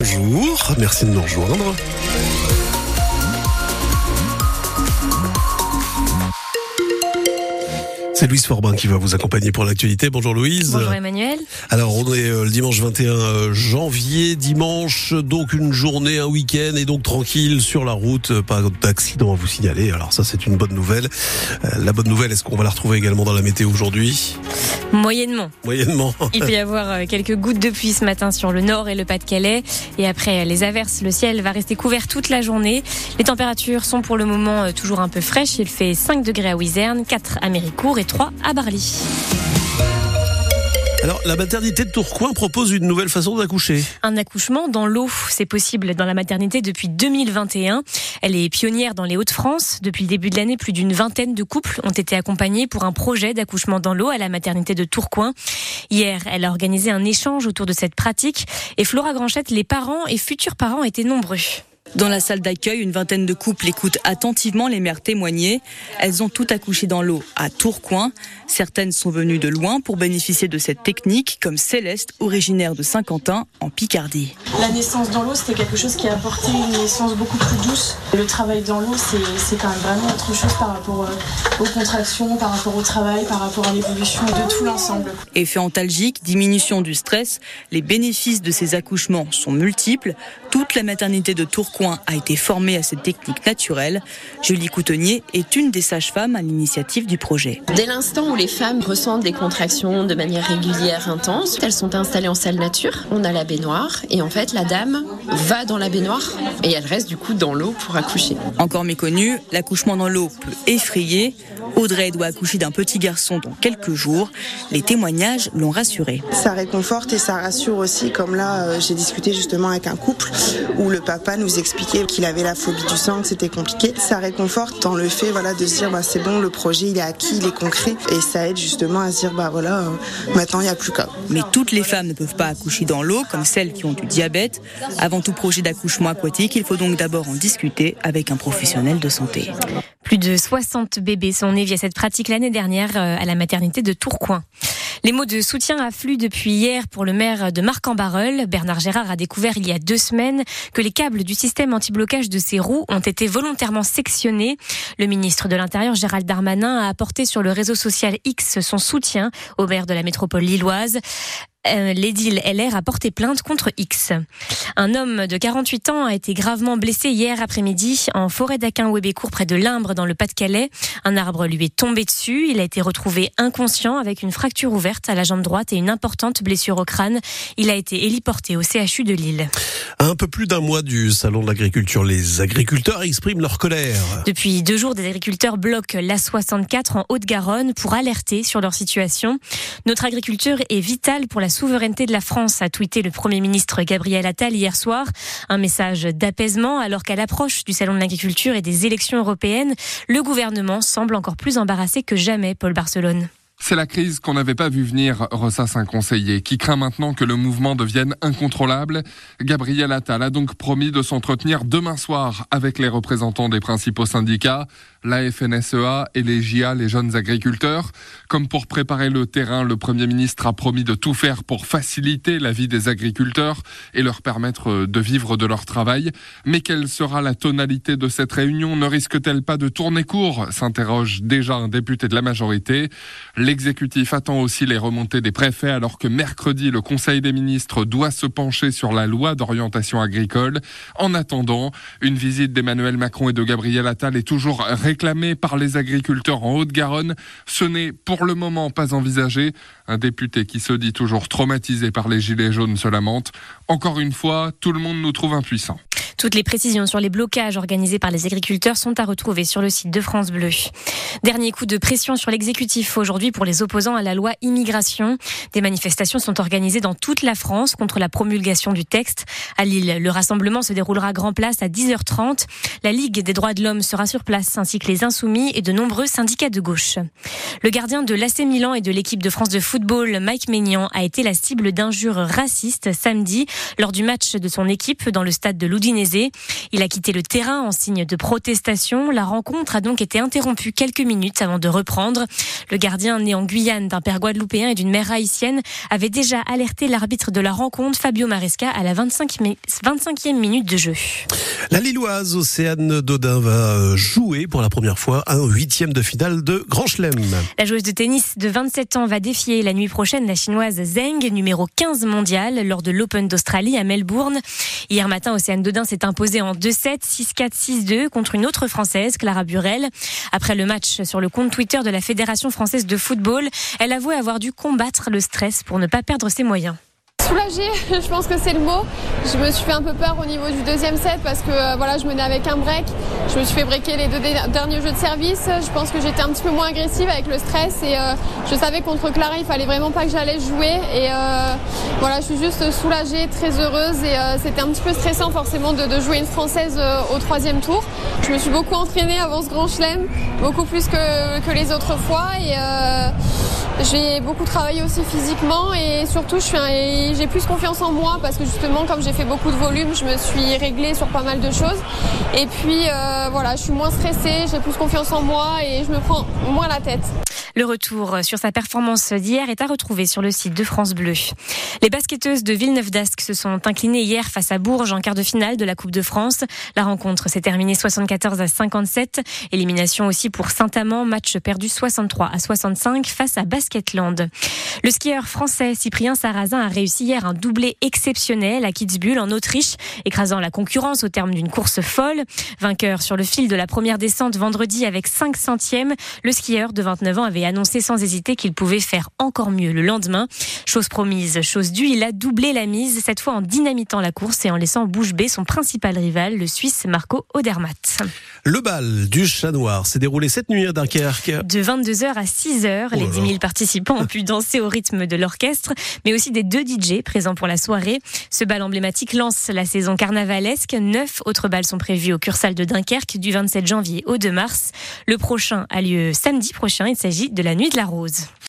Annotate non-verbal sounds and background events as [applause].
Bonjour, merci de nous rejoindre. C'est Louise Forbin qui va vous accompagner pour l'actualité. Bonjour Louise. Bonjour Emmanuel. Alors on est euh, le dimanche 21 euh, janvier, dimanche, donc une journée, un week-end et donc tranquille sur la route, euh, pas d'accident à vous signaler. Alors ça c'est une bonne nouvelle. La bonne nouvelle, est-ce qu'on va la retrouver également dans la météo aujourd'hui? Moyennement. Moyennement. [laughs] Il peut y avoir quelques gouttes de pluie ce matin sur le nord et le Pas-de-Calais. Et après les averses, le ciel va rester couvert toute la journée. Les températures sont pour le moment toujours un peu fraîches. Il fait 5 degrés à Wizerne, 4 à Méricourt et 3 à Barly. Alors, la maternité de Tourcoing propose une nouvelle façon d'accoucher. Un accouchement dans l'eau, c'est possible dans la maternité depuis 2021. Elle est pionnière dans les Hauts-de-France. Depuis le début de l'année, plus d'une vingtaine de couples ont été accompagnés pour un projet d'accouchement dans l'eau à la maternité de Tourcoing. Hier, elle a organisé un échange autour de cette pratique et Flora Granchette, les parents et futurs parents étaient nombreux. Dans la salle d'accueil, une vingtaine de couples écoutent attentivement les mères témoigner. Elles ont toutes accouché dans l'eau à Tourcoing. Certaines sont venues de loin pour bénéficier de cette technique, comme Céleste, originaire de Saint-Quentin, en Picardie. La naissance dans l'eau, c'était quelque chose qui a apporté une naissance beaucoup plus douce. Le travail dans l'eau, c'est quand même vraiment autre chose par rapport euh, aux contractions, par rapport au travail, par rapport à l'évolution de tout l'ensemble. Effet antalgique, diminution du stress, les bénéfices de ces accouchements sont multiples. Toute la maternité de Tourcoing a été formée à cette technique naturelle. Julie Coutonnier est une des sages-femmes à l'initiative du projet. Dès l'instant où les femmes ressentent des contractions de manière régulière, intense, elles sont installées en salle nature. On a la baignoire et en fait la dame va dans la baignoire et elle reste du coup dans l'eau pour accoucher. Encore méconnu, l'accouchement dans l'eau peut effrayer. Audrey doit accoucher d'un petit garçon dans quelques jours. Les témoignages l'ont rassurée. Ça réconforte et ça rassure aussi, comme là euh, j'ai discuté justement avec un couple où le papa nous expliquait qu'il avait la phobie du sang, que c'était compliqué. Ça réconforte dans le fait voilà, de se dire bah, c'est bon, le projet il est acquis, il est concret et ça aide justement à se dire bah voilà, euh, maintenant il n'y a plus qu'à. Mais toutes les femmes ne peuvent pas accoucher dans l'eau, comme celles qui ont du diabète. Avant tout projet d'accouchement aquatique, il faut donc d'abord en discuter avec un professionnel de santé. Plus de 60 bébés sont nés via cette pratique l'année dernière euh, à la maternité de Tourcoing. Les mots de soutien affluent depuis hier pour le maire de Marc-en-Barœul. Bernard Gérard a découvert il y a deux semaines que les câbles du système anti-blocage de ses roues ont été volontairement sectionnés. Le ministre de l'Intérieur, Gérald Darmanin, a apporté sur le réseau social X son soutien au maire de la métropole lilloise. Euh, l'édile LR a porté plainte contre X. Un homme de 48 ans a été gravement blessé hier après-midi en forêt d'Aquin-Wébécourt près de Limbre dans le Pas-de-Calais. Un arbre lui est tombé dessus. Il a été retrouvé inconscient avec une fracture ouverte à la jambe droite et une importante blessure au crâne. Il a été héliporté au CHU de Lille. un peu plus d'un mois du salon de l'agriculture, les agriculteurs expriment leur colère. Depuis deux jours, des agriculteurs bloquent l'A64 en Haute-Garonne pour alerter sur leur situation. Notre agriculture est vitale pour la souveraineté de la France, a tweeté le Premier ministre Gabriel Attal hier soir. Un message d'apaisement alors qu'à l'approche du Salon de l'agriculture et des élections européennes, le gouvernement semble encore plus embarrassé que jamais, Paul Barcelone. C'est la crise qu'on n'avait pas vu venir, ressasse un conseiller, qui craint maintenant que le mouvement devienne incontrôlable. Gabriel Attal a donc promis de s'entretenir demain soir avec les représentants des principaux syndicats, la FNSEA et les JA, les jeunes agriculteurs. Comme pour préparer le terrain, le Premier ministre a promis de tout faire pour faciliter la vie des agriculteurs et leur permettre de vivre de leur travail. Mais quelle sera la tonalité de cette réunion? Ne risque-t-elle pas de tourner court? s'interroge déjà un député de la majorité. L'exécutif attend aussi les remontées des préfets alors que mercredi, le Conseil des ministres doit se pencher sur la loi d'orientation agricole. En attendant, une visite d'Emmanuel Macron et de Gabriel Attal est toujours réclamée par les agriculteurs en Haute-Garonne. Ce n'est pour le moment pas envisagé. Un député qui se dit toujours traumatisé par les gilets jaunes se lamente. Encore une fois, tout le monde nous trouve impuissants. Toutes les précisions sur les blocages organisés par les agriculteurs sont à retrouver sur le site de France Bleu. Dernier coup de pression sur l'exécutif aujourd'hui pour les opposants à la loi immigration. Des manifestations sont organisées dans toute la France contre la promulgation du texte. À Lille, le rassemblement se déroulera grand place à 10h30. La Ligue des droits de l'homme sera sur place ainsi que les insoumis et de nombreux syndicats de gauche. Le gardien de l'AC Milan et de l'équipe de France de football, Mike Maignan, a été la cible d'injures racistes samedi lors du match de son équipe dans le stade de l'Udinese Il a quitté le terrain en signe de protestation. La rencontre a donc été interrompue quelques minutes avant de reprendre. Le gardien né en Guyane d'un père guadeloupéen et d'une mère haïtienne avait déjà alerté l'arbitre de la rencontre, Fabio Maresca, à la 25 25e minute de jeu. La Lilloise Océane Dodin va euh, jouer pour la première fois un huitième de finale de Grand Chelem. La joueuse de tennis de 27 ans va défier la nuit prochaine la chinoise Zheng, numéro 15 mondial, lors de l'Open d'Australie à Melbourne. Hier matin, Océane Dodin s'est imposée en 2-7, 6-4, 6-2 contre une autre française, Clara Burel. Après le match sur le compte Twitter de la Fédération française de football, elle avouait avoir dû combattre le stress pour ne pas perdre ses moyens soulagée, [laughs] je pense que c'est le mot. Je me suis fait un peu peur au niveau du deuxième set parce que euh, voilà, je menais avec un break. Je me suis fait breaker les deux derniers jeux de service. Je pense que j'étais un petit peu moins agressive avec le stress et euh, je savais contre Clara, il fallait vraiment pas que j'allais jouer. Et euh, voilà, je suis juste soulagée, très heureuse et c'était un petit peu stressant forcément de, jouer une française au troisième tour. Je me suis beaucoup entraînée avant ce grand chelem, beaucoup plus que, que les autres fois et j'ai beaucoup travaillé aussi physiquement et surtout j'ai plus confiance en moi parce que justement comme j'ai fait beaucoup de volume, je me suis réglée sur pas mal de choses. Et puis euh, voilà, je suis moins stressée, j'ai plus confiance en moi et je me prends moins la tête. Le retour sur sa performance d'hier est à retrouver sur le site de France Bleu. Les basketteuses de Villeneuve d'Ascq se sont inclinées hier face à Bourges en quart de finale de la Coupe de France. La rencontre s'est terminée 74 à 57. Élimination aussi pour Saint-Amand, match perdu 63 à 65 face à Basketland. Le skieur français Cyprien Sarrazin a réussi hier un doublé exceptionnel à Kitzbühel en Autriche, écrasant la concurrence au terme d'une course folle. Vainqueur sur le fil de la première descente vendredi avec 5 centièmes, le skieur de 29 ans avait annoncé sans hésiter qu'il pouvait faire encore mieux le lendemain. Chose promise, chose due, il a doublé la mise, cette fois en dynamitant la course et en laissant bouche bée son principal rival, le Suisse Marco Odermatt. Le bal du chat noir s'est déroulé cette nuit à Dunkerque. De 22h à 6h, les 10 000 participants ont pu danser au rythme de l'orchestre, mais aussi des deux DJ présents pour la soirée. Ce bal emblématique lance la saison carnavalesque. Neuf autres balles sont prévues au Cursal de Dunkerque du 27 janvier au 2 mars. Le prochain a lieu samedi prochain. Il s'agit de la Nuit de la Rose.